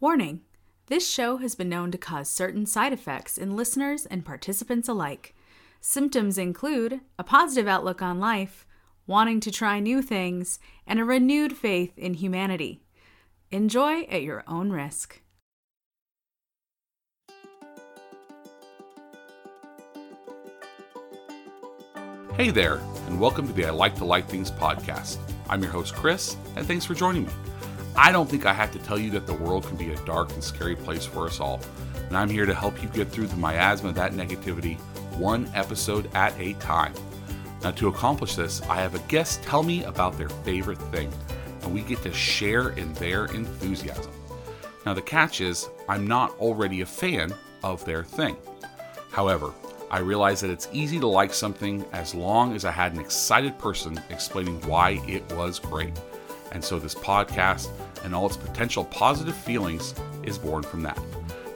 Warning this show has been known to cause certain side effects in listeners and participants alike. Symptoms include a positive outlook on life, wanting to try new things, and a renewed faith in humanity. Enjoy at your own risk. Hey there, and welcome to the I Like to Like Things podcast. I'm your host, Chris, and thanks for joining me. I don't think I have to tell you that the world can be a dark and scary place for us all, and I'm here to help you get through the miasma of that negativity one episode at a time. Now, to accomplish this, I have a guest tell me about their favorite thing, and we get to share in their enthusiasm. Now, the catch is, I'm not already a fan of their thing. However, I realize that it's easy to like something as long as I had an excited person explaining why it was great. And so this podcast and all its potential positive feelings is born from that.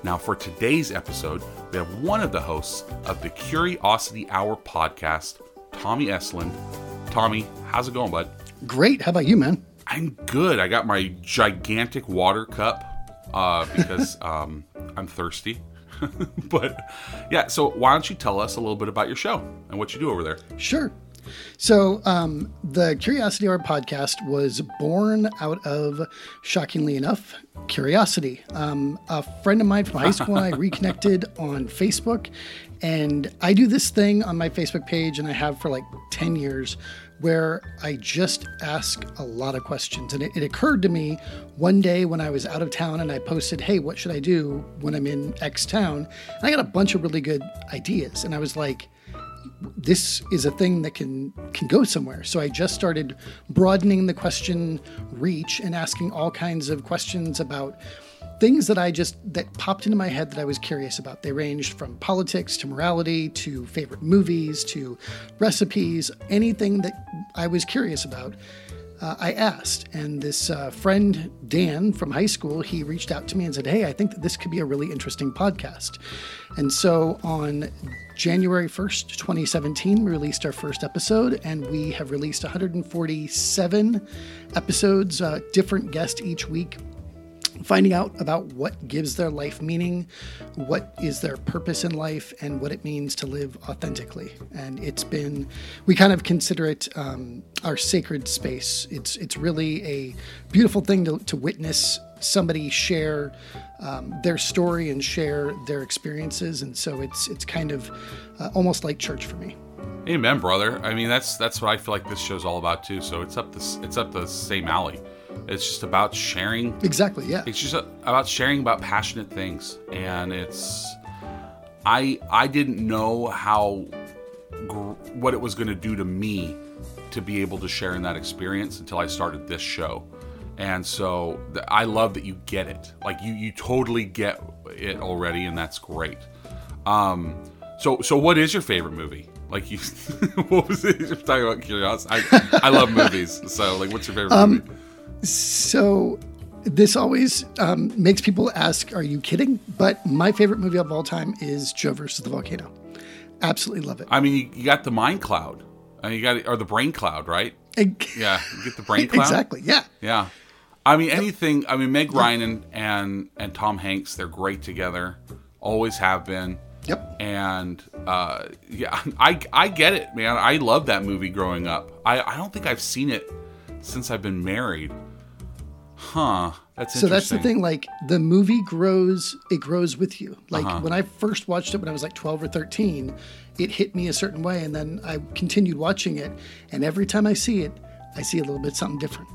Now, for today's episode, we have one of the hosts of the Curiosity Hour podcast, Tommy Estlund. Tommy, how's it going, bud? Great. How about you, man? I'm good. I got my gigantic water cup uh, because um, I'm thirsty. but yeah, so why don't you tell us a little bit about your show and what you do over there? Sure. So, um, the Curiosity Hour podcast was born out of, shockingly enough, curiosity. Um, a friend of mine from high school and I reconnected on Facebook, and I do this thing on my Facebook page, and I have for like 10 years, where I just ask a lot of questions. And it, it occurred to me one day when I was out of town and I posted, Hey, what should I do when I'm in X town? And I got a bunch of really good ideas. And I was like, this is a thing that can can go somewhere. So I just started broadening the question reach and asking all kinds of questions about things that I just that popped into my head that I was curious about. They ranged from politics to morality to favorite movies to recipes, anything that I was curious about. Uh, I asked, and this uh, friend Dan from high school, he reached out to me and said, "Hey, I think that this could be a really interesting podcast." And so on January 1st, 2017, we released our first episode, and we have released 147 episodes, uh, different guests each week finding out about what gives their life meaning, what is their purpose in life, and what it means to live authentically. And it's been, we kind of consider it um, our sacred space. It's it's really a beautiful thing to, to witness somebody share um, their story and share their experiences, and so it's it's kind of uh, almost like church for me. Amen, brother. I mean, that's that's what I feel like this show's all about too. So it's up this it's up the same alley. It's just about sharing. Exactly. Yeah. It's just about sharing about passionate things, and it's. I I didn't know how what it was going to do to me to be able to share in that experience until I started this show. And so I love that you get it. Like you you totally get it already and that's great. Um so so what is your favorite movie? Like you what was it? You're talking about curiosity. I I love movies. So like what's your favorite um, movie? So this always um, makes people ask, "Are you kidding?" But my favorite movie of all time is Joe versus the volcano. Absolutely love it. I mean, you, you got the mind cloud, and you got or the brain cloud, right? yeah, you get the brain cloud. exactly. Yeah. Yeah. I mean, anything. I mean, Meg Ryan and, and and Tom Hanks, they're great together. Always have been. Yep. And uh, yeah, I I get it, man. I love that movie growing up. I I don't think I've seen it since I've been married. Huh. That's so that's the thing. Like the movie grows, it grows with you. Like uh-huh. when I first watched it when I was like 12 or 13, it hit me a certain way. And then I continued watching it. And every time I see it, I see a little bit something different.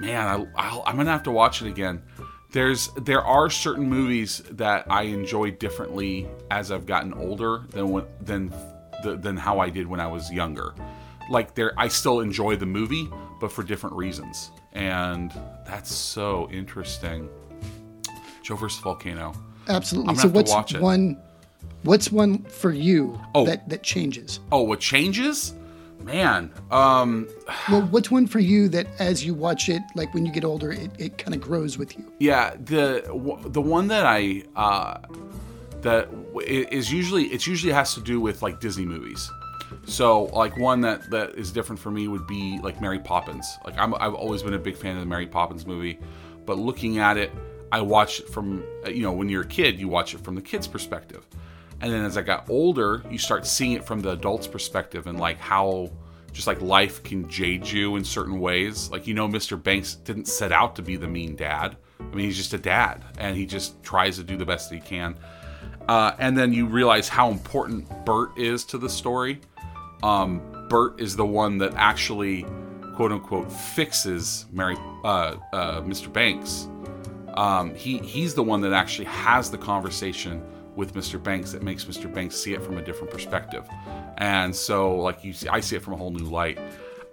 Man, I, am to have to watch it again. There's there are certain movies that I enjoy differently as I've gotten older than when, than than how I did when I was younger. Like there, I still enjoy the movie, but for different reasons and that's so interesting. Joe versus Volcano. Absolutely. So what's one? What's one for you oh. that that changes? Oh, what changes? Man. Um Well, what's one for you that as you watch it, like when you get older, it, it kind of grows with you? Yeah, the the one that I uh that is usually it's usually has to do with like Disney movies. So like one that that is different for me would be like Mary Poppins. Like I'm, I've always been a big fan of the Mary Poppins movie, but looking at it, I watched it from you know when you're a kid, you watch it from the kid's perspective, and then as I got older, you start seeing it from the adult's perspective and like how just like life can jade you in certain ways. Like you know, Mr. Banks didn't set out to be the mean dad. I mean, he's just a dad, and he just tries to do the best that he can. Uh, and then you realize how important Bert is to the story. Um, Bert is the one that actually, quote unquote, fixes Mary, uh, uh, Mr. Banks. Um, he he's the one that actually has the conversation with Mr. Banks that makes Mr. Banks see it from a different perspective. And so, like you see, I see it from a whole new light.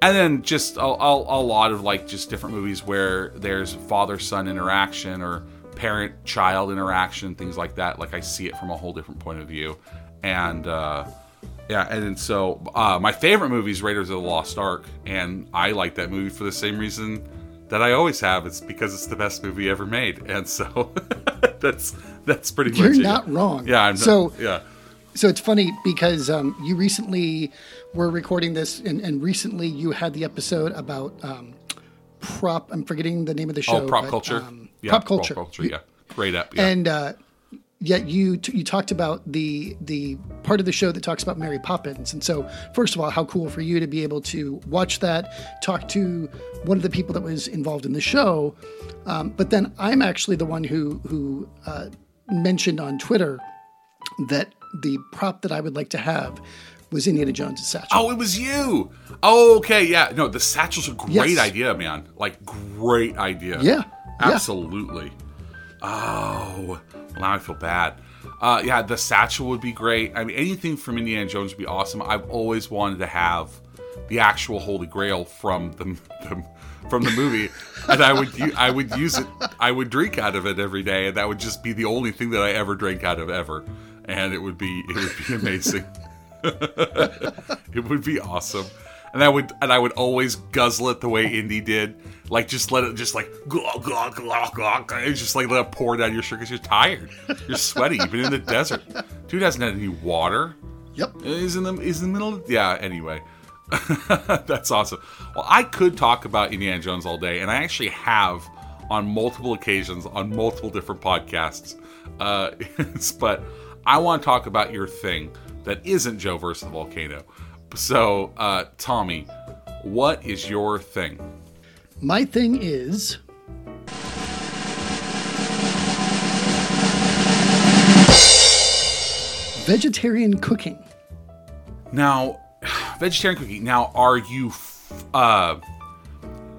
And then just a, a, a lot of like just different movies where there's father son interaction or parent child interaction, things like that. Like I see it from a whole different point of view. And uh, yeah, and then so uh, my favorite movie is Raiders of the Lost Ark, and I like that movie for the same reason that I always have. It's because it's the best movie ever made, and so that's that's pretty You're much it. not wrong. Yeah, I'm so not, yeah. So it's funny because um, you recently were recording this, and, and recently you had the episode about um, prop. I'm forgetting the name of the show. Oh, prop but, culture. um, yeah, prop culture. Prop culture. Yeah, great up. Yeah. And uh, yet you t- you talked about the the part of the show that talks about Mary Poppins. And so, first of all, how cool for you to be able to watch that, talk to one of the people that was involved in the show. Um, but then I'm actually the one who who uh, mentioned on Twitter that the prop that I would like to have was Indiana Jones' satchel. Oh, it was you. Oh, okay, yeah. No, the satchel's a great Yes. idea, man. Like great idea. Yeah, yeah. Oh, well, now I feel bad. Uh, yeah, the satchel would be great. I mean, anything from Indiana Jones would be awesome. I've always wanted to have the actual Holy Grail from the, the from the movie, and I would I would use it. I would drink out of it every day, and that would just be the only thing that I ever drank out of ever, and it would be it would be amazing. it would be awesome. And I would and I would always guzzle it the way Indy did. Like just let it just like glug, glug, glug, glug, and just like let it pour down your shirt because you're tired. You're sweaty. You've been in the desert. Dude hasn't had any water. Yep. He's in the he's in the middle of yeah, anyway. That's awesome. Well, I could talk about Indiana Jones all day, and I actually have on multiple occasions on multiple different podcasts. Uh, but I want to talk about your thing that isn't Joe versus the volcano. So, uh, Tommy, what is your thing? My thing is. Vegetarian cooking. Now, vegetarian cooking. Now, are you? f- Uh,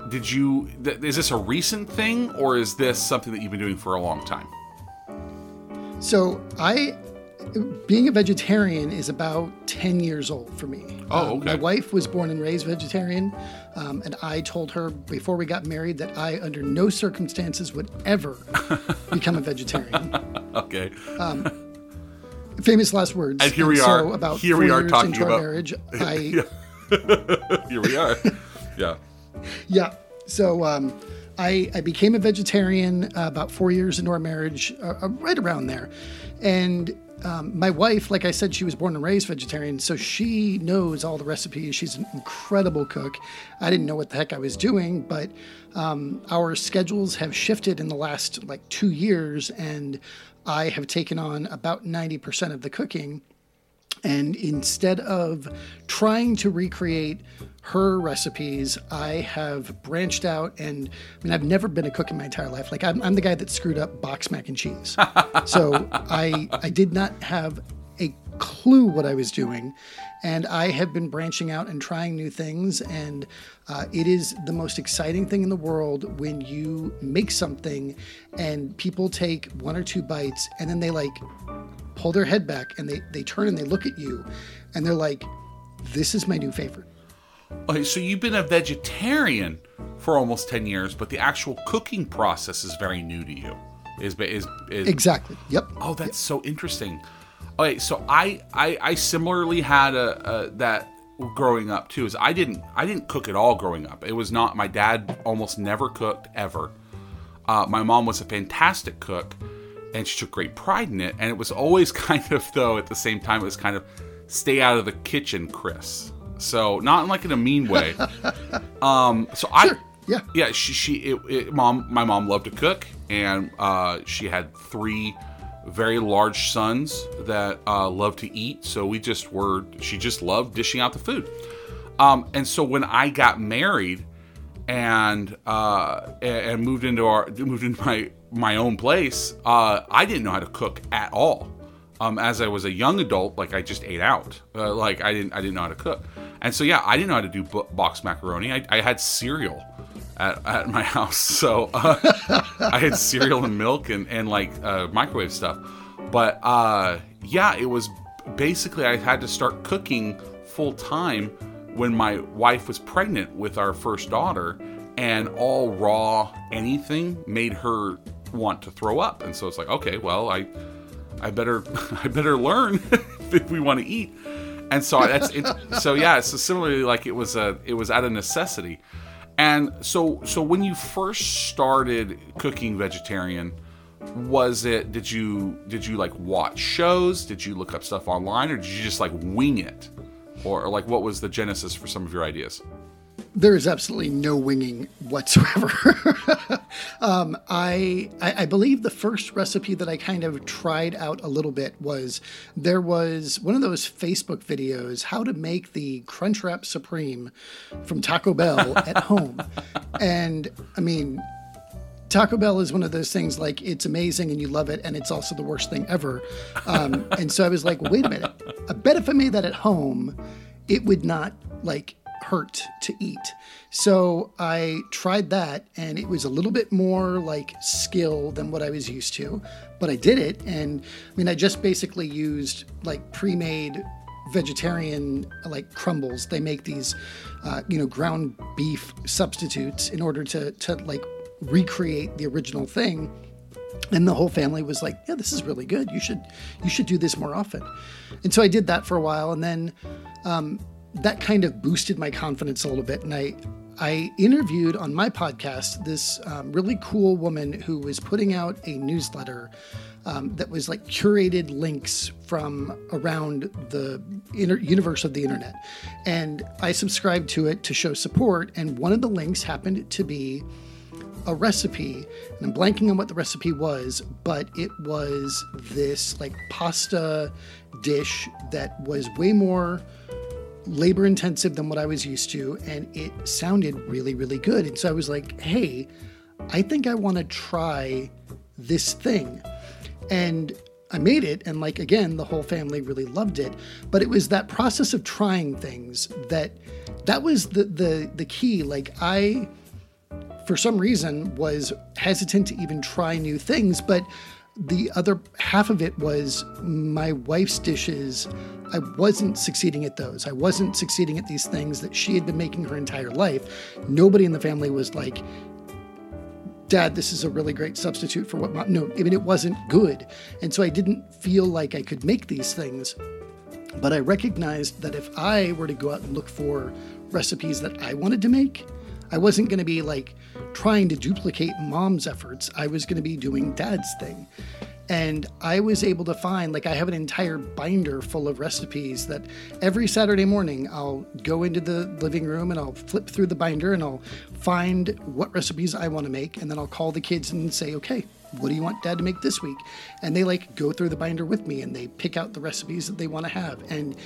did you? Th- is this a recent thing, or is this something that you've been doing for a long time? So I, being a vegetarian is about ten years old for me. Oh, Um, my wife was born and raised vegetarian, um, and I told her before we got married that I, under no circumstances, would ever become a vegetarian. Okay. Famous last words. And here we so are. About Here we are talking into about- our marriage. I Here we are. Yeah. Yeah. So um, I, I became a vegetarian uh, about four years into our marriage, uh, uh, right around there. And um, my wife, like I said, she was born and raised vegetarian, so she knows all the recipes. She's an incredible cook. I didn't know what the heck I was doing, but um, our schedules have shifted in the last like two years, and I have taken on about 90% of the cooking. And instead of trying to recreate her recipes, I have branched out. And I mean, I've never been a cook in my entire life. Like, I'm, I'm the guy that screwed up box mac and cheese. so I, I did not have a clue what I was doing. And I have been branching out and trying new things. And uh, it is the most exciting thing in the world when you make something and people take one or two bites and then they like pull their head back and they, they turn and they look at you and they're like, this is my new favorite. Okay, so you've been a vegetarian for almost 10 years, but the actual cooking process is very new to you. Is is, is Exactly. Yep. Oh, that's so interesting. Okay, so I I, I similarly had a, a that growing up too. Is I didn't I didn't cook at all growing up. It was not my dad almost never cooked ever. Uh, my mom was a fantastic cook, and she took great pride in it. And it was always kind of though at the same time it was kind of stay out of the kitchen, Chris. So not in like in a mean way. um, so I Yeah. Yeah, she, she it, it, mom, my mom loved to cook, and uh, she had three very large sons that uh, loved to eat. So we just were, she just loved dishing out the food. Um, and so when I got married and uh, and moved into our moved into my my own place, uh, I didn't know how to cook at all. Um, as I was a young adult, like I just ate out. Uh, like I didn't I didn't know how to cook, and so yeah, I didn't know how to do box macaroni. I, I had cereal at, at my house, so uh, I had cereal and milk and and like uh, microwave stuff. But uh, yeah, it was basically I had to start cooking full time when my wife was pregnant with our first daughter, and all raw anything made her want to throw up. And so it's like, okay, well, I I better I better learn if we want to eat. And so that's it, so yeah. So similarly, like it was a it was out of necessity. And so so when you first started cooking vegetarian, was it did you did you like watch shows? Did you look up stuff online, or did you just like wing it? or, or like what was the genesis for some of your ideas? There is absolutely no winging whatsoever. um, I, I, I believe the first recipe that I kind of tried out a little bit was there was one of those Facebook videos how to make the Crunchwrap Supreme from Taco Bell at home, and I mean Taco Bell is one of those things like it's amazing and you love it, and it's also the worst thing ever. Um, and so I was like, wait a minute. I bet if I made that at home, it would not like hurt to eat. So I tried that, and it was a little bit more like skill than what I was used to, but I did it. And I mean, I just basically used like pre made vegetarian like crumbles. They make these, uh, you know, ground beef substitutes in order to to like recreate the original thing and the whole family was like yeah this is really good you should you should do this more often and so i did that for a while and then um, that kind of boosted my confidence a little bit. And i i interviewed on my podcast this um, really cool woman who was putting out a newsletter um, that was like curated links from around the inter- universe of the internet. And i subscribed to it to show support and one of the links happened to be a recipe, and I'm blanking on what the recipe was, but it was this like pasta dish that was way more labor intensive than what I was used to, and it sounded really, really good. And so I was like, hey, I think I want to try this thing. And I made it, and like again, the whole family really loved it. But it was that process of trying things that that was the the the key. Like I for some reason, was hesitant to even try new things. But the other half of it was my wife's dishes. I wasn't succeeding at those. I wasn't succeeding at these things that she had been making her entire life. Nobody in the family was like, Dad, this is a really great substitute for what mom. No, I mean, it wasn't good. And so I didn't feel like I could make these things. But I recognized that if I were to go out and look for recipes that I wanted to make, I wasn't going to be like trying to duplicate mom's efforts. I was going to be doing dad's thing. And I was able to find, like, I have an entire binder full of recipes that every Saturday morning I'll go into the living room and I'll flip through the binder and I'll find what recipes I want to make. And then I'll call the kids and say, okay, what do you want dad to make this week? And they like go through the binder with me and they pick out the recipes that they want to have. And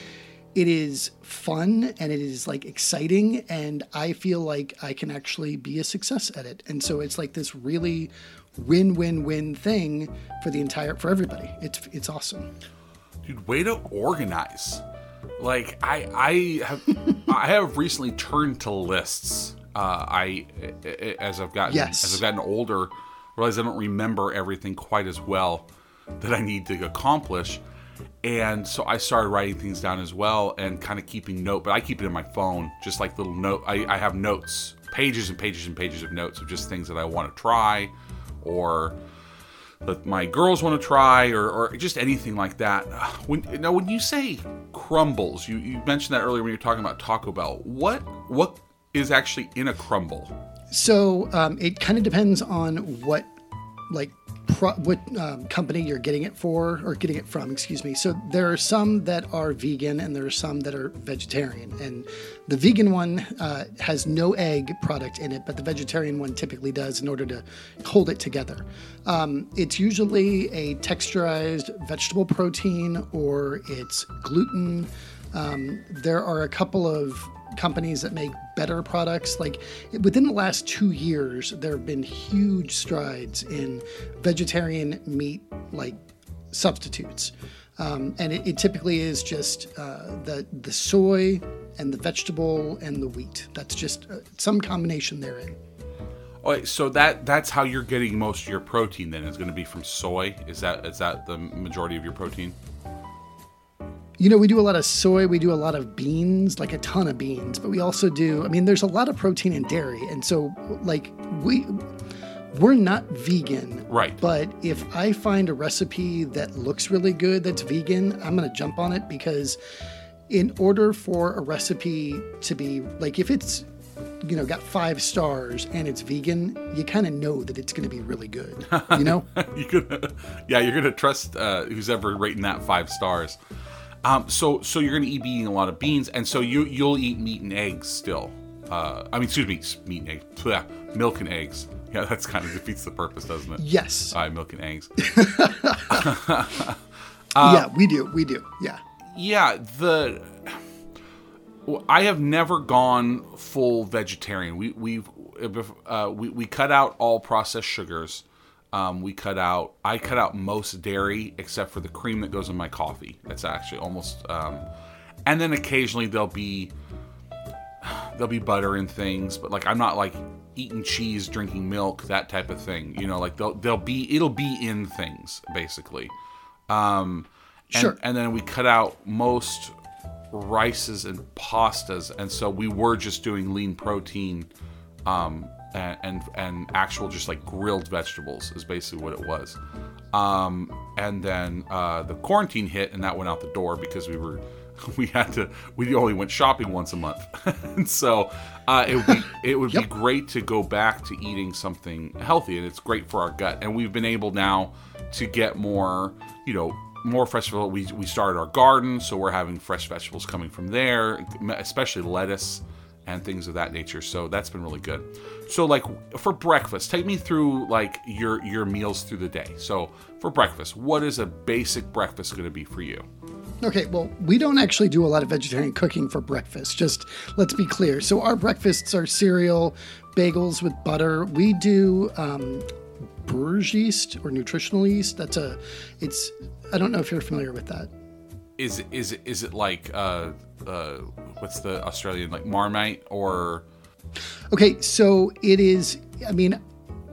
it is fun and it is like exciting and i feel like i can actually be a success at it. And so it's like this really win-win-win thing for the entire for everybody. It's it's awesome. Dude way to organize. Like i i have i have recently turned to lists uh i as i've gotten yes. as i've gotten older realize i don't remember everything quite as well that i need to accomplish and so I started writing things down as well and kind of keeping note, but I keep it in my phone, just like little note. I, I have notes, pages and pages and pages of notes of just things that I want to try or that my girls want to try or, or just anything like that. When now when you say crumbles, you, you mentioned that earlier when you were talking about Taco Bell. What what is actually in a crumble? So um, it kind of depends on what like pro- what um, company you're getting it for or getting it from. Excuse me. So there are some that are vegan and there are some that are vegetarian. And the vegan one uh, has no egg product in it, but the vegetarian one typically does in order to hold it together. Um, it's usually a texturized vegetable protein or it's gluten. Um, there are a couple of companies that make better products. Like within the last two years, there have been huge strides in vegetarian meat like substitutes. Um, and it, it, typically is just uh, the the soy and the vegetable and the wheat. That's just uh, some combination therein. Oh, so that that's how you're getting most of your protein. Then is going to be from soy. Is that is that the majority of your protein? You know, we do a lot of soy, we do a lot of beans, like a ton of beans, but we also do, I mean, there's a lot of protein in dairy. And so, like, we. We're not vegan. Right. But if I find a recipe that looks really good that's vegan, I'm going to jump on it because in order for a recipe to be like if it's you know got five stars and it's vegan you kind of know that it's going to be really good you know you're gonna yeah you're gonna trust uh, who's ever rating that five stars um, so so you're gonna be eating a lot of beans, and so you you'll eat meat and eggs still. Uh, I mean, excuse me, meat and eggs, yeah, milk and eggs. Yeah, that's kind of defeats the purpose, doesn't it? Yes. Uh, milk and eggs. uh, yeah, we do. We do. Yeah. Yeah. The I have never gone full vegetarian. We we've uh, we we cut out all processed sugars. Um, we cut out. I cut out most dairy except for the cream that goes in my coffee. That's actually almost. Um, and then occasionally there'll be there'll be butter and things, but like I'm not like eating cheese, drinking milk, that type of thing. You know, like they'll they'll be it'll be in things basically. Um, and, sure. And then we cut out most rices and pastas, and so we were just doing lean protein um, and, and, and actual just like grilled vegetables is basically what it was. Um, and then uh, the quarantine hit, and that went out the door because we were we had to we only went shopping once a month, and so uh, it would be it would yep. be great to go back to eating something healthy, and it's great for our gut. And we've been able now to get more, you know, more fresh vegetables. We we started our garden, so we're having fresh vegetables coming from there, especially lettuce and things of that nature. So that's been really good. So like for breakfast, take me through like your your meals through the day. So for breakfast, what is a basic breakfast going to be for you? Okay, well, we don't actually do a lot of vegetarian cooking for breakfast. Just let's be clear. So our breakfasts are cereal, bagels with butter. We do um, brewer's yeast or nutritional yeast. That's a, it's. I don't know if you're familiar with that. Is is is it like uh, uh, what's the Australian like Marmite or? Okay, so it is. I mean,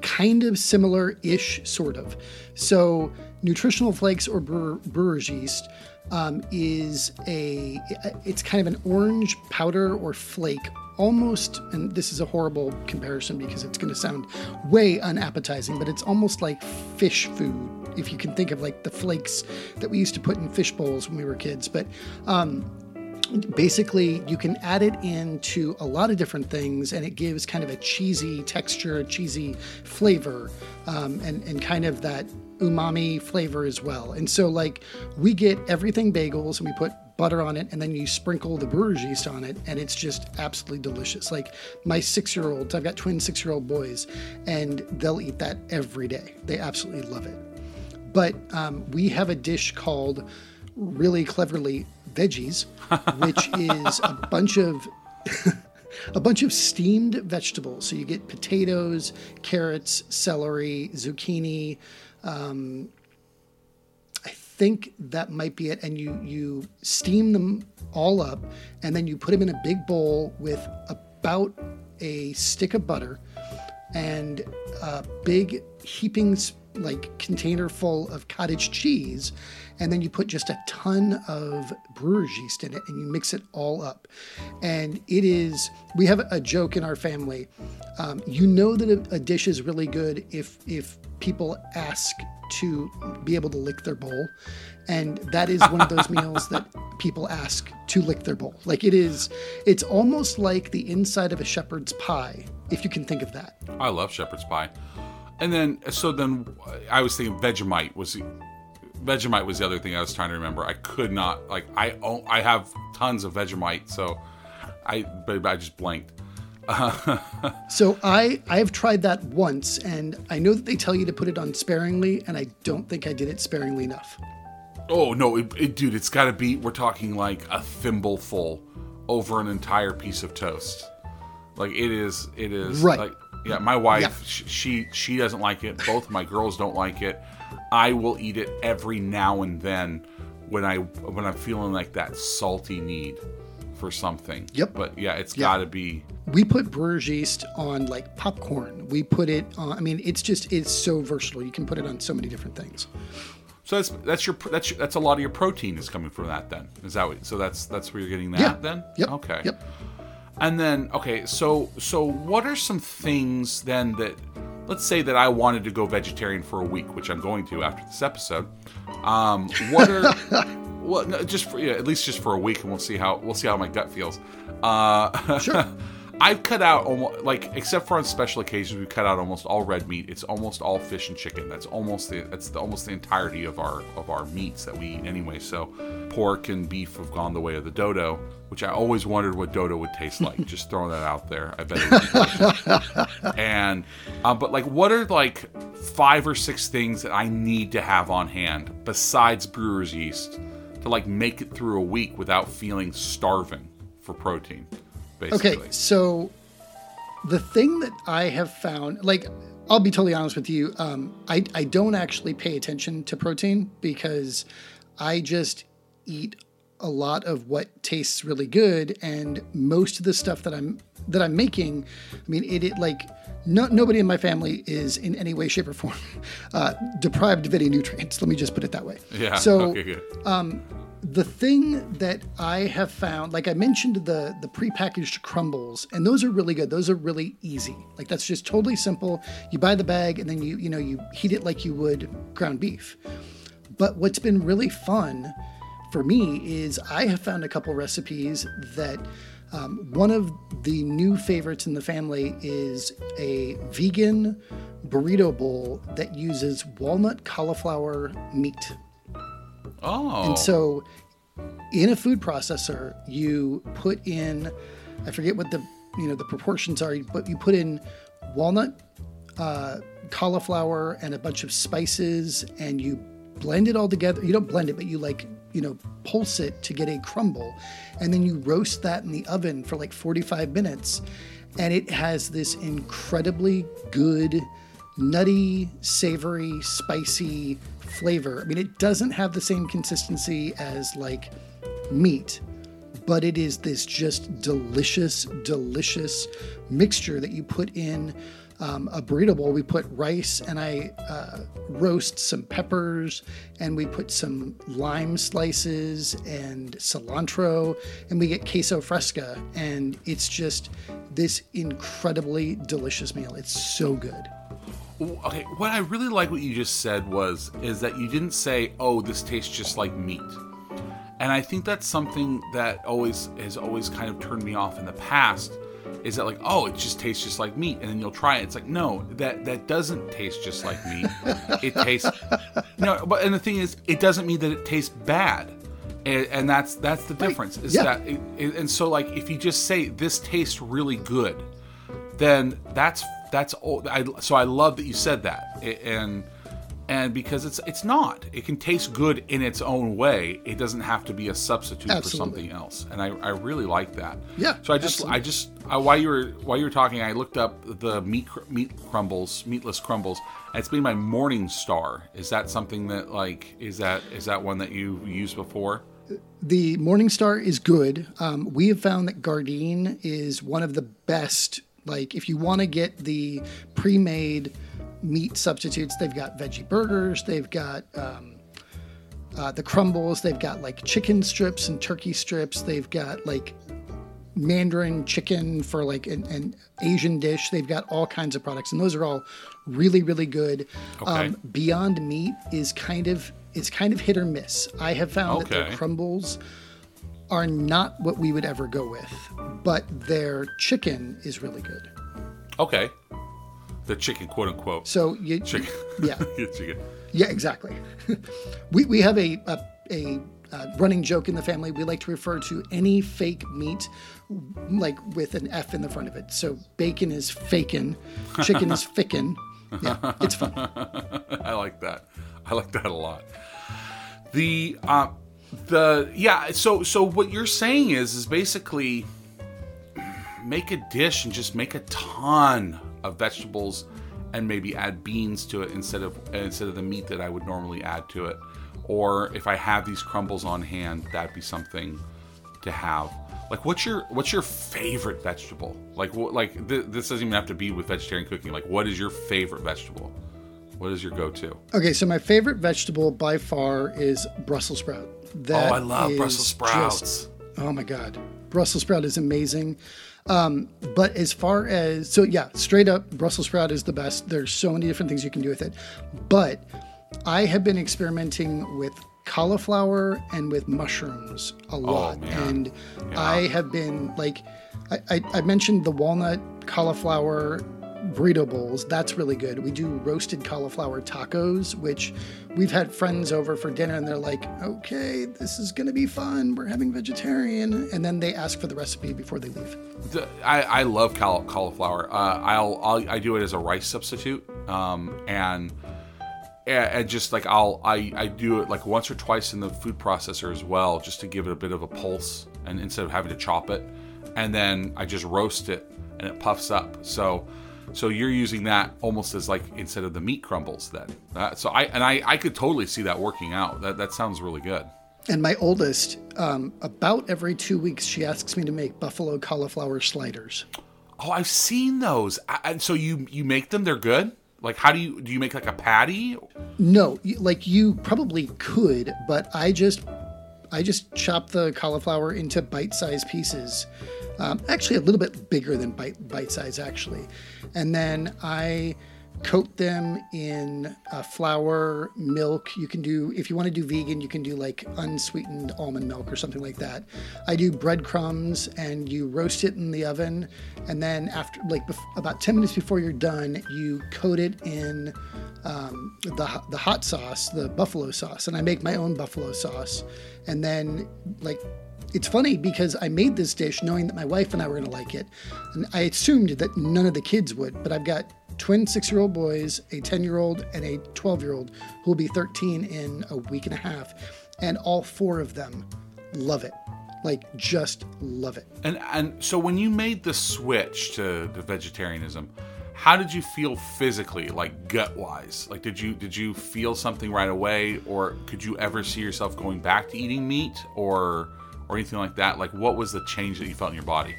kind of similar-ish, sort of. So nutritional flakes or brewer, brewer's yeast um, is a. It's kind of an orange powder or flake almost, and this is a horrible comparison because it's going to sound way unappetizing, but it's almost like fish food. If you can think of like the flakes that we used to put in fish bowls when we were kids, but um, basically you can add it into a lot of different things and it gives kind of a cheesy texture a cheesy flavor um, and, and kind of that umami flavor as well and so like we get everything bagels and we put butter on it and then you sprinkle the brewer's yeast on it and it's just absolutely delicious like my six year olds i've got twin six year old boys and they'll eat that every day they absolutely love it but um, we have a dish called really cleverly veggies, which is a bunch of a bunch of steamed vegetables. So you get potatoes, carrots, celery, zucchini. Um, I think that might be it. And you you steam them all up, and then you put them in a big bowl with about a stick of butter and a big heaping like container full of cottage cheese. And then you put just a ton of brewer's yeast in it and you mix it all up. And it is we have a joke in our family. Um, you know that a, a dish is really good if if people ask to be able to lick their bowl and that is one of those meals that people ask to lick their bowl like it is it's almost like the inside of a shepherd's pie if you can think of that i love shepherd's pie And then, so then I was thinking Vegemite was Vegemite was the other thing I was trying to remember. I could not like I own, I have tons of Vegemite, so I but I just blanked. so I I have tried that once, and I know that they tell you to put it on sparingly, and I don't think I did it sparingly enough. Oh no, it, it, dude, it's got to be. We're talking like a thimbleful over an entire piece of toast. Like it is, it is. Right. Like yeah, my wife, Yeah. sh- she she doesn't like it. Both my girls don't like it. I will eat it every now and then when I when I'm feeling like that salty need for something. Yep. But yeah, it's Yep. got to be. We put brewer's yeast on like popcorn. We put it on. I mean, it's just it's so versatile. You can put it on so many different things. So that's that's your that's your, that's a lot of your protein is coming from that. Then is that what, so? That's that's where you're getting that. Yeah. Then. Yep. Okay. Yep. And then, okay, so so what are some things then that, let's say that I wanted to go vegetarian for a week, which I'm going to after this episode. Um, what are, well, no, just for yeah, at least just for a week, and we'll see how we'll see how my gut feels. Uh, Sure. I've cut out almost like except for on special occasions, we cut out almost all red meat. It's almost all fish and chicken. That's almost the that's the, almost the entirety of our of our meats that we eat anyway. So pork and beef have gone the way of the dodo, which I always wondered what dodo would taste like. Just throwing that out there. I bet. It would be delicious. and um, but like, what are like five or six things that I need to have on hand besides brewer's yeast to like make it through a week without feeling starving for protein? Basically. Okay, so the thing that I have found, like, I'll be totally honest with you, um, I, I don't actually pay attention to protein because I just eat a lot of what tastes really good, and most of the stuff that I'm that I'm making, I mean, it, it like no, nobody in my family is in any way, shape, or form uh, deprived of any nutrients. Let me just put it that way. Yeah. So okay, good. the thing that I have found, like I mentioned, the the prepackaged crumbles, and those are really good. Those are really easy. Like that's just totally simple. You buy the bag, and then you you know you heat it like you would ground beef. But what's been really fun for me is I have found a couple recipes that. Um, one of the new favorites in the family is a vegan burrito bowl that uses walnut cauliflower meat. Oh. And so in a food processor, you put in, I forget what the, you know, the proportions are, but you put in walnut, uh, cauliflower and a bunch of spices and you blend it all together. You don't blend it, but you like, you know, pulse it to get a crumble. And then you roast that in the oven for like 45 minutes. And it has this incredibly good, nutty, savory, spicy flavor. I mean, it doesn't have the same consistency as like meat, but it is this just delicious, delicious mixture that you put in um, a burrito bowl. We put rice and I uh, roast some peppers and we put some lime slices and cilantro and we get queso fresca. And it's just this incredibly delicious meal. It's so good. Okay, what I really like what you just said was is that you didn't say, "Oh, this tastes just like meat," and I think that's something that always has always kind of turned me off in the past. Is that like, oh, it just tastes just like meat, and then you'll try it. It's like, no, that that doesn't taste just like meat. it tastes no, but and the thing is, it doesn't mean that it tastes bad, and, and that's that's the difference. Is Yeah. that it, it- and so like if you just say this tastes really good, then that's that's all. I, so I love that you said that, and and because it's it's not. It can taste good in its own way. It doesn't have to be a substitute for something else, and I, I really like that. Yeah, So I just I just I, while you were while you were talking, I looked up the meat cr- meat crumbles, meatless crumbles, and it's been my MorningStar. Is that something that like is that is that one that you used before? The MorningStar is good. Um, we have found that Gardein is one of the best. Like, if you want to get the pre made meat substitutes, they've got veggie burgers, they've got um, uh, the crumbles, they've got like chicken strips and turkey strips, they've got like Mandarin chicken for like an, an Asian dish. They've got all kinds of products, and those are all really, really good. Okay. Um, Beyond Meat is kind of it's kind of hit or miss. I have found that their crumbles are not what we would ever go with, but their chicken is really good. Okay. The chicken, quote unquote. So you, chicken. yeah, chicken. Yeah, exactly. we we have a a, a uh, running joke in the family. We like to refer to any fake meat like with an F in the front of it. So bacon is fakin, chicken is fickin. Yeah, it's fun. I like that. I like that a lot. The uh, the yeah. So so what you're saying is is basically make a dish and just make a ton of vegetables and maybe add beans to it instead of instead of the meat that I would normally add to it. Or if I have these crumbles on hand, that'd be something to have. Like, what's your what's your favorite vegetable? Like, what like th- this doesn't even have to be with vegetarian cooking. Like, what is your favorite vegetable? What is your go-to? Okay, so my favorite vegetable by far is Brussels sprout. That oh, I love Brussels sprouts. Just, oh my god, Brussels sprout is amazing. Um, but as far as so yeah, straight up Brussels sprout is the best. There's so many different things you can do with it. But I have been experimenting with cauliflower and with mushrooms a lot. Oh, and yeah. I have been like I, I, I mentioned the walnut cauliflower burrito bowls. That's really good. We do roasted cauliflower tacos, which we've had friends over for dinner and they're like, okay, this is going to be fun. We're having vegetarian. And then they ask for the recipe before they leave. I, I love cauliflower. Uh, I'll, I'll, I do it as a rice substitute. Um, and, and just like I'll, I, I do it like once or twice in the food processor as well, just to give it a bit of a pulse and instead of having to chop it. And then I just roast it and it puffs up. So, so you're using that almost as like instead of the meat crumbles then. Uh, so I and I I could totally see that working out. That that sounds really good. And my oldest, um, about every two weeks, she asks me to make buffalo cauliflower sliders. Oh, I've seen those. And so you you make them? They're good. Like how do you do? You make like a patty? No, like you probably could, but I just I just chop the cauliflower into bite-sized pieces um, actually a little bit bigger than bite, bite size actually. And then I coat them in uh, flour, milk. You can do, if you want to do vegan, you can do like unsweetened almond milk or something like that. I do breadcrumbs and you roast it in the oven. And then after, like bef- about 10 minutes before you're done, you coat it in um, the, the hot sauce, the buffalo sauce. And I make my own buffalo sauce. And then, like, it's funny because I made this dish knowing that my wife and I were going to like it. And I assumed that none of the kids would, but I've got twin six year old boys, a 10 year old, and a 12 year old who will be 13 in a week and a half. And all four of them love it. Like, just love it. And, and so when you made the switch to, the vegetarianism, how did you feel physically like gut wise like did you did you feel something right away or could you ever see yourself going back to eating meat or or anything like that? Like, what was the change that you felt in your body?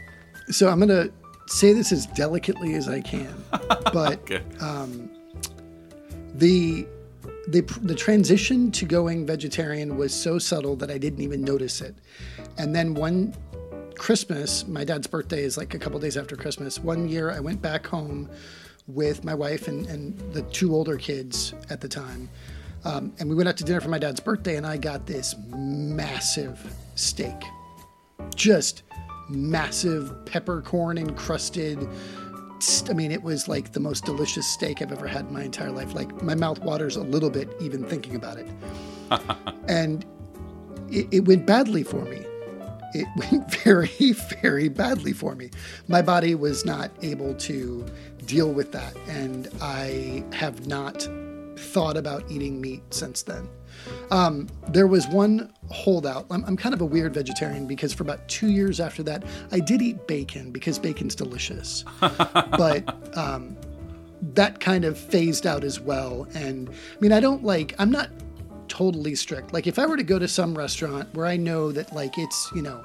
So I'm going to say this as delicately as I can, but okay. um, the the the transition to going vegetarian was so subtle that I didn't even notice it. And then one Christmas, my dad's birthday is like a couple days after Christmas. One year, I went back home with my wife and, and the two older kids at the time. Um, and we went out to dinner for my dad's birthday, and I got this massive steak. Just massive peppercorn encrusted. I mean, it was like the most delicious steak I've ever had in my entire life. Like, my mouth waters a little bit even thinking about it. and it, it went badly for me. It went very, very badly for me. My body was not able to deal with that. And I have not thought about eating meat since then. Um, there was one holdout. I'm, I'm, kind of a weird vegetarian because for about two years after that, I did eat bacon because bacon's delicious. but um, that kind of phased out as well. And I mean, I don't like, I'm not totally strict. Like, if I were to go to some restaurant where I know that, like, it's, you know,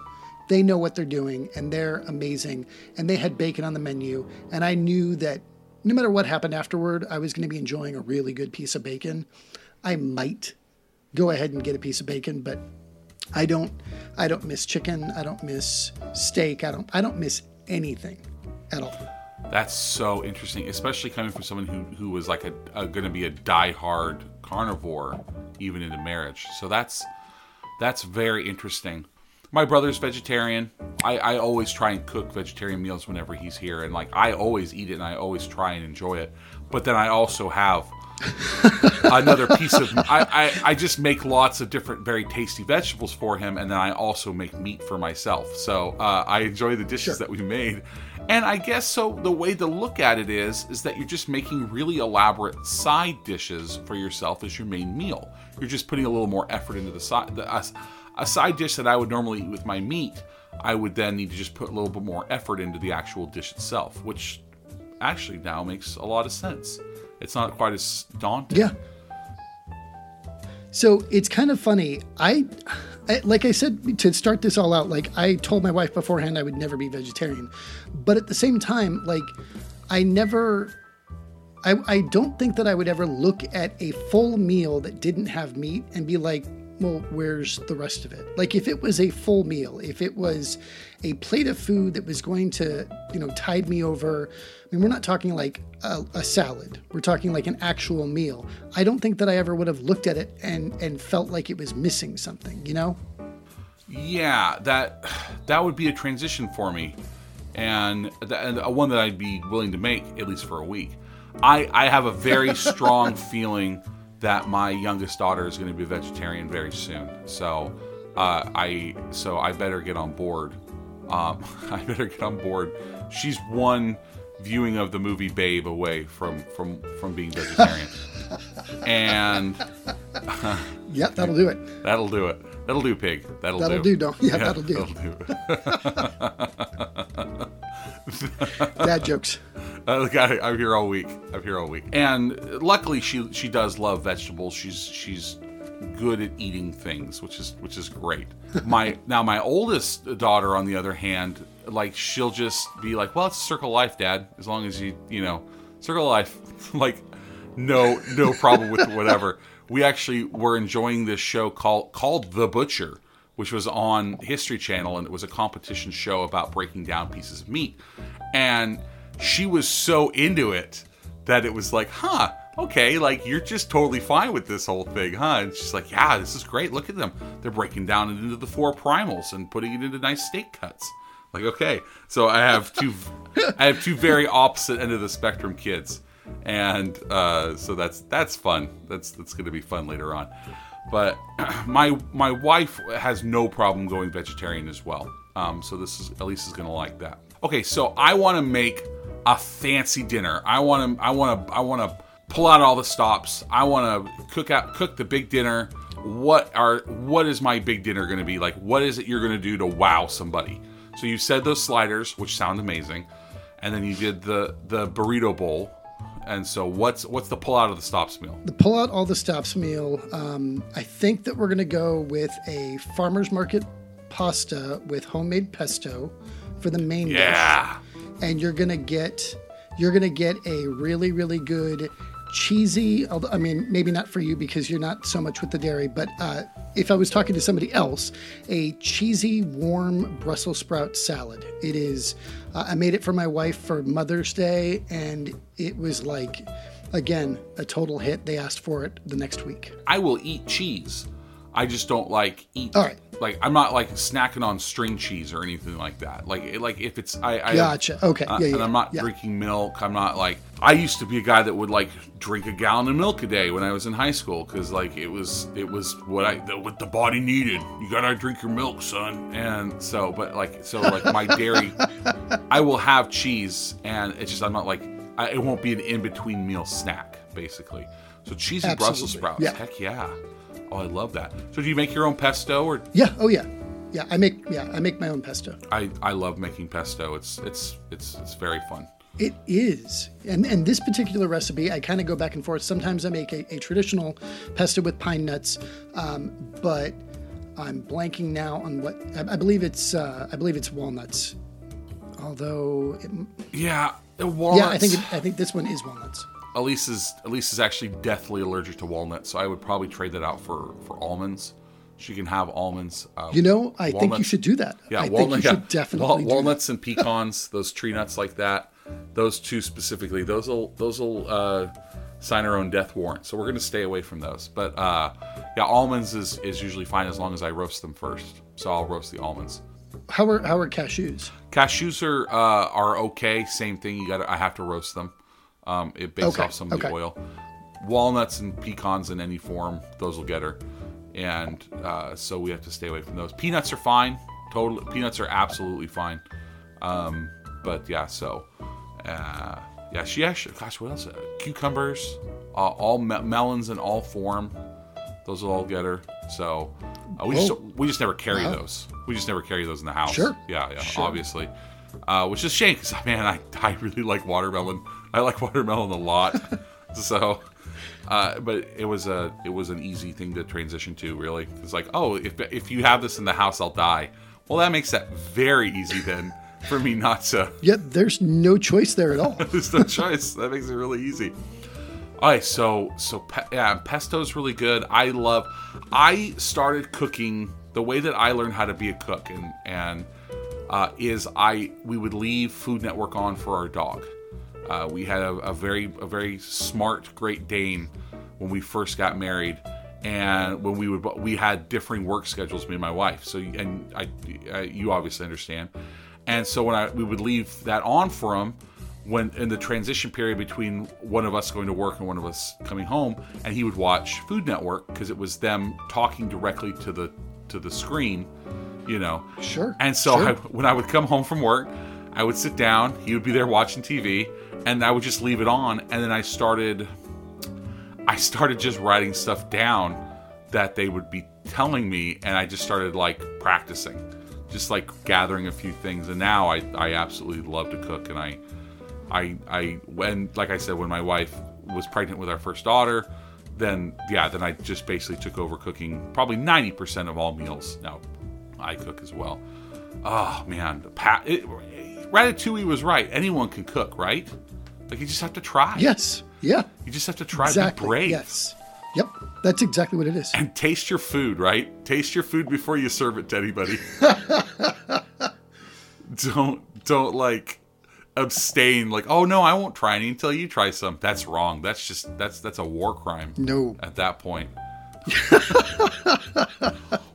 they know what they're doing and they're amazing and they had bacon on the menu and I knew that no matter what happened afterward, I was going to be enjoying a really good piece of bacon. I might go ahead and get a piece of bacon, but I don't I don't miss chicken, I don't miss steak, I don't I don't miss anything at all. That's so interesting, especially coming from someone who, who was like a, a going to be a die-hard carnivore even in into marriage. So that's that's very interesting. My brother's vegetarian. I, I always try and cook vegetarian meals whenever he's here, and like I always eat it and I always try and enjoy it. But then I also have another piece of I, I, I just make lots of different very tasty vegetables for him and then i also make meat for myself so uh, i enjoy the dishes Sure. that we made and i guess so the way to look at it is is that you're just making really elaborate side dishes for yourself as your main meal you're just putting a little more effort into the side the, a, a side dish that i would normally eat with my meat i would then need to just put a little bit more effort into the actual dish itself which actually now makes a lot of sense it's not quite as daunting Yeah. So it's kind of funny. I, I, like I said to start this all out, like I told my wife beforehand I would never be vegetarian, but at the same time, like I never. I, I don't think that I would ever look at a full meal that didn't have meat and be like, well, where's the rest of it? Like if it was a full meal, if it was a plate of food that was going to, you know, tide me over. I mean, we're not talking like a, a salad. We're talking like an actual meal. I don't think that I ever would have looked at it and and felt like it was missing something. You know? Yeah, that that would be a transition for me, and, th- and a one that I'd be willing to make at least for a week. I I have a very strong feeling that my youngest daughter is going to be a vegetarian very soon. So uh, I so I better get on board. Um, I better get on board. She's one viewing of the movie Babe away from from from being vegetarian, and Yep, that'll do it. that'll do it. That'll do, pig. That'll, That'll do. do, don't- yeah, that'll do. Dad jokes. Uh, I, I'm here all week. I'm here all week, and luckily she she does love vegetables. She's she's good at eating things, which is which is great. My now my oldest daughter, on the other hand, like she'll just be like, "Well, it's a circle of life, Dad. As long as you you know, circle of life." like, no no problem with whatever. We actually were enjoying this show called called The Butcher, which was on History Channel, and it was a competition show about breaking down pieces of meat. And she was so into it that it was like, huh, okay, like you're just totally fine with this whole thing, huh? And she's like, yeah, this is great. Look at them. They're breaking down into the four primals and putting it into nice steak cuts. Like, okay, so I have two, I have two very opposite end of the spectrum kids, and uh, so that's that's fun. That's that's going to be fun later on. But my my wife has no problem going vegetarian as well. Um, so this is Elise is going to like that. Okay, so I want to make a fancy dinner. I want to I want to I want to pull out all the stops. I want to cook out cook the big dinner. What are what is my big dinner going to be like? What is it you're going to do to wow somebody? So you said those sliders, which sound amazing, and then you did the the burrito bowl. And so what's what's the pull out of the stops meal? The pull out all the stops meal. Um, I think that we're gonna go with a farmer's market pasta with homemade pesto for the main dish. Yeah. and you're gonna get you're gonna get a really really good cheesy although i mean maybe not for you because you're not so much with the dairy but uh, if i was talking to somebody else a cheesy warm brussels sprout salad it is uh, i made it for my wife for mother's day and it was like again a total hit they asked for it the next week I will eat cheese. I just don't like eat. All right. Like I'm not like snacking on string cheese or anything like that. Like like if it's I, I Gotcha. Okay. uh, Yeah, yeah, and I'm not yeah. drinking milk. I'm not like I used to be a guy that would like drink a gallon of milk a day when I was in high school because like it was it was what I the, what the body needed. You gotta drink your milk, son. And so, but like so like my dairy, I will have cheese, and it's just I'm not like I, it won't be an in between meal snack basically. So cheesy Brussels Absolutely. sprouts, Yeah. heck yeah. Oh, I love that. So do you make your own pesto or yeah oh yeah yeah i make yeah i make my own pesto I, I love making pesto. It's it's it's it's very fun. It is. And and this particular recipe, I kind of go back and forth. Sometimes I make a, a traditional pesto with pine nuts, um, but I'm blanking now on what I, I believe it's. Uh, I believe it's walnuts. Although, it, Yeah, walnuts. yeah, I think it, I think this one is walnuts. Elise is Elise is actually deathly allergic to walnuts, so I would probably trade that out for for almonds. She can have almonds. Uh, You know, I think you should do that. Yeah, I walnut, think you yeah. should definitely Wal- do that. walnuts and pecans, those tree nuts like that. Those two specifically, those will those will uh, sign our own death warrant. So we're gonna stay away from those. But uh, Yeah, almonds is, is usually fine as long as I roast them first. So I'll roast the almonds. How are how are cashews? Cashews are uh, are okay. Same thing. You got I have to roast them. Um, it bakes Okay, off some of the oil. Walnuts and pecans in any form, those will get her. And uh, so we have to stay away from those. Peanuts are fine. Totally, peanuts are absolutely fine. Um, but yeah, so uh, yeah, she actually. Gosh, what else? Uh, cucumbers, uh, all me- melons in all form. Those will all get her. So uh, we just we just never carry Wow. those. We just never carry those in the house. Sure. Yeah, yeah. Sure. Obviously, uh, which is a shame because man, I I really like watermelon. I like watermelon a lot. so, uh, but it was a it was an easy thing to transition to. Really, it's like oh, if if you have this in the house, I'll die. Well, that makes that very easy then for me not to. Yeah, there's no choice there at all. There's no choice. That makes it really easy. All right, so so pe- yeah, pesto's really good. I love. I started cooking the way that I learned how to be a cook, and and uh, is I we would leave Food Network on for our dog. Uh, we had a, a very a very smart Great Dane when we first got married, and when we would we had differing work schedules, me and my wife. So and I, I you obviously understand. And so when I we would leave that on for him, when in the transition period between one of us going to work and one of us coming home, and he would watch Food Network because it was them talking directly to the to the screen, you know. Sure. And so sure. I, when I would come home from work, I would sit down. He would be there watching TV, and I would just leave it on. And then I started, I started just writing stuff down that they would be telling me, and I just started like practicing, just like gathering a few things. And now I, I absolutely love to cook, and I, I, I when like I said, when my wife was pregnant with our first daughter. Then yeah, then I just basically took over cooking probably ninety percent of all meals. Now I cook as well. Oh man, the pa- it, Ratatouille was right. Anyone can cook, right? Like you just have to try. yes. Yeah. You just have to try. Exactly. Be brave. Yes. That's exactly what it is. And taste your food, right? Taste your food before you serve it to anybody. don't don't like abstain. Like, oh no, I won't try any until you try some. That's wrong. That's just that's that's a war crime. No. At that point.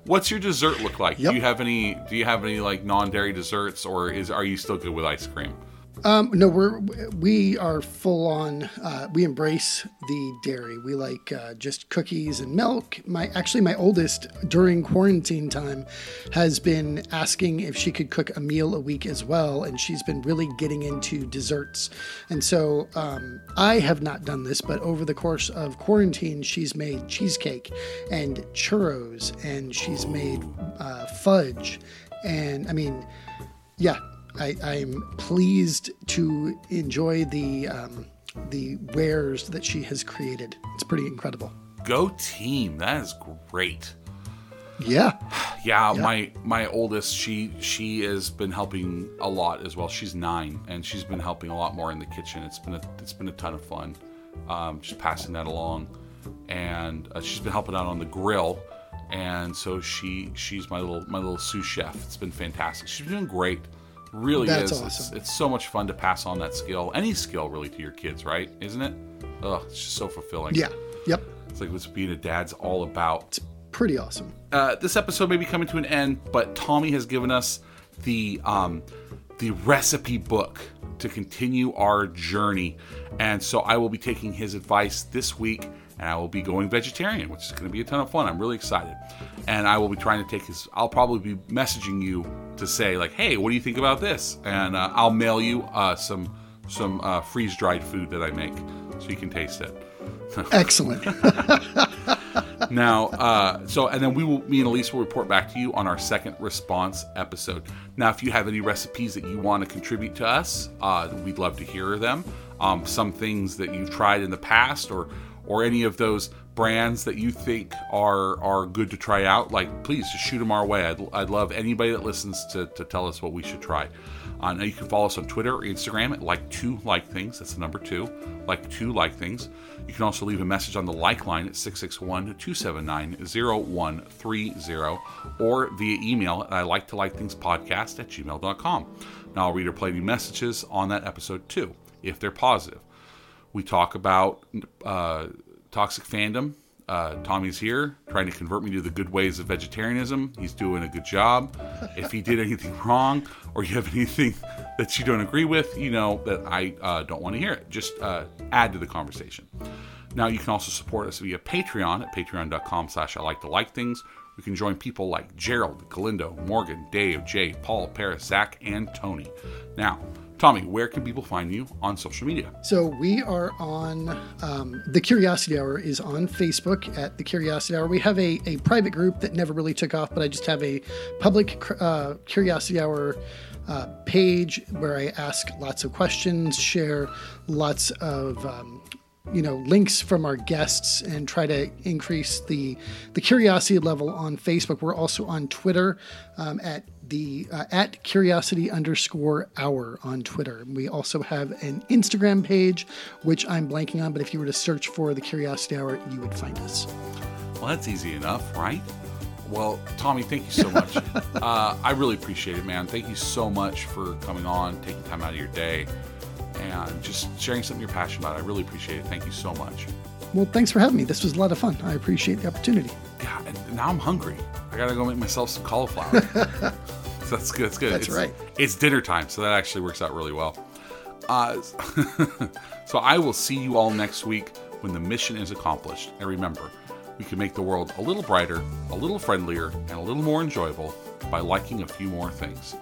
What's your dessert look like? Yep. Do you have any? Do you have any like non-dairy desserts, or is are you still good with ice cream? Um, no, we're we are full on. Uh, we embrace the dairy. We like uh, just cookies and milk. My actually, my oldest during quarantine time has been asking if she could cook a meal a week as well, and she's been really getting into desserts. And so um, I have not done this, but over the course of quarantine, she's made cheesecake and churros, and she's made uh, fudge, and I mean, yeah, I, I'm pleased to enjoy the um, the wares that she has created. It's pretty incredible. Go team! That is great. Yeah, Yeah, my my oldest, she she has been helping a lot as well. She's nine, and she's been helping a lot more in the kitchen. It's been a it's been a ton of fun. Um, just passing that along, and uh, she's been helping out on the grill, and so she she's my little my little sous chef. It's been fantastic. She's doing great. Really That's is. awesome. It's, it's so much fun to pass on that skill, any skill really, to your kids, right? Isn't it? Ugh, it's just so fulfilling. yeah, yep. it's like what being a dad's all about It's Pretty awesome. uh, this episode may be coming to an end, but Tommy has given us the um, the recipe book to continue our journey, and so I will be taking his advice this week, and I will be going vegetarian, which is going to be a ton of fun. I'm really excited, and I will be trying to take his. I'll probably be messaging you to say like, hey, what do you think about this? And uh, I'll mail you uh, some some uh, freeze dried food that I make, so you can taste it. Excellent. Now, uh, so and then we will, me and Elise will report back to you on our second response episode. Now, if you have any recipes that you want to contribute to us, uh, we'd love to hear them. Um, some things that you've tried in the past, or or any of those brands that you think are are good to try out, like please just shoot them our way. I'd, I'd love anybody that listens to, to tell us what we should try. Uh, now you can follow us on Twitter or Instagram at like two like things. That's the number two, like two like things. You can also leave a message on the like line at 661 279 0130 or via email at I like to like things podcast at gmail.com. Now I'll read or play any messages on that episode too, if they're positive. We talk about uh, toxic fandom Uh, Tommy's here trying to convert me to the good ways of vegetarianism. He's doing a good job. If he did anything wrong or you have anything that you don't agree with, you know that I uh, don't want to hear it. Just uh, add to the conversation. Now you can also support us via Patreon at patreon.com slash I like to like things. We can join people like Gerald, Galindo, Morgan, Dave, Jay, Paul, Paris, Zach, and Tony. Now, Tommy, where can people find you on social media? So we are on um, the Curiosity Hour is on Facebook at the Curiosity Hour. We have a, a private group that never really took off, but I just have a public uh, Curiosity Hour uh, page where I ask lots of questions, share lots of um, you know links from our guests and try to increase the the curiosity level on facebook we're also on twitter um, at the uh, at curiosity underscore hour on twitter we also have an instagram page which i'm blanking on but if you were to search for the curiosity hour you would find us well that's easy enough right well tommy thank you so much uh, i really appreciate it man thank you so much for coming on taking time out of your day and just sharing something you're passionate about. I really appreciate it. Thank you so much. Well, thanks for having me. This was a lot of fun. I appreciate the opportunity. Yeah, and now I'm hungry. I gotta go make myself some cauliflower. so that's good. That's good. That's it's, right. It's dinner time, so that actually works out really well. Uh, so I will see you all next week when the mission is accomplished. And remember, we can make the world a little brighter, a little friendlier, and a little more enjoyable by liking a few more things.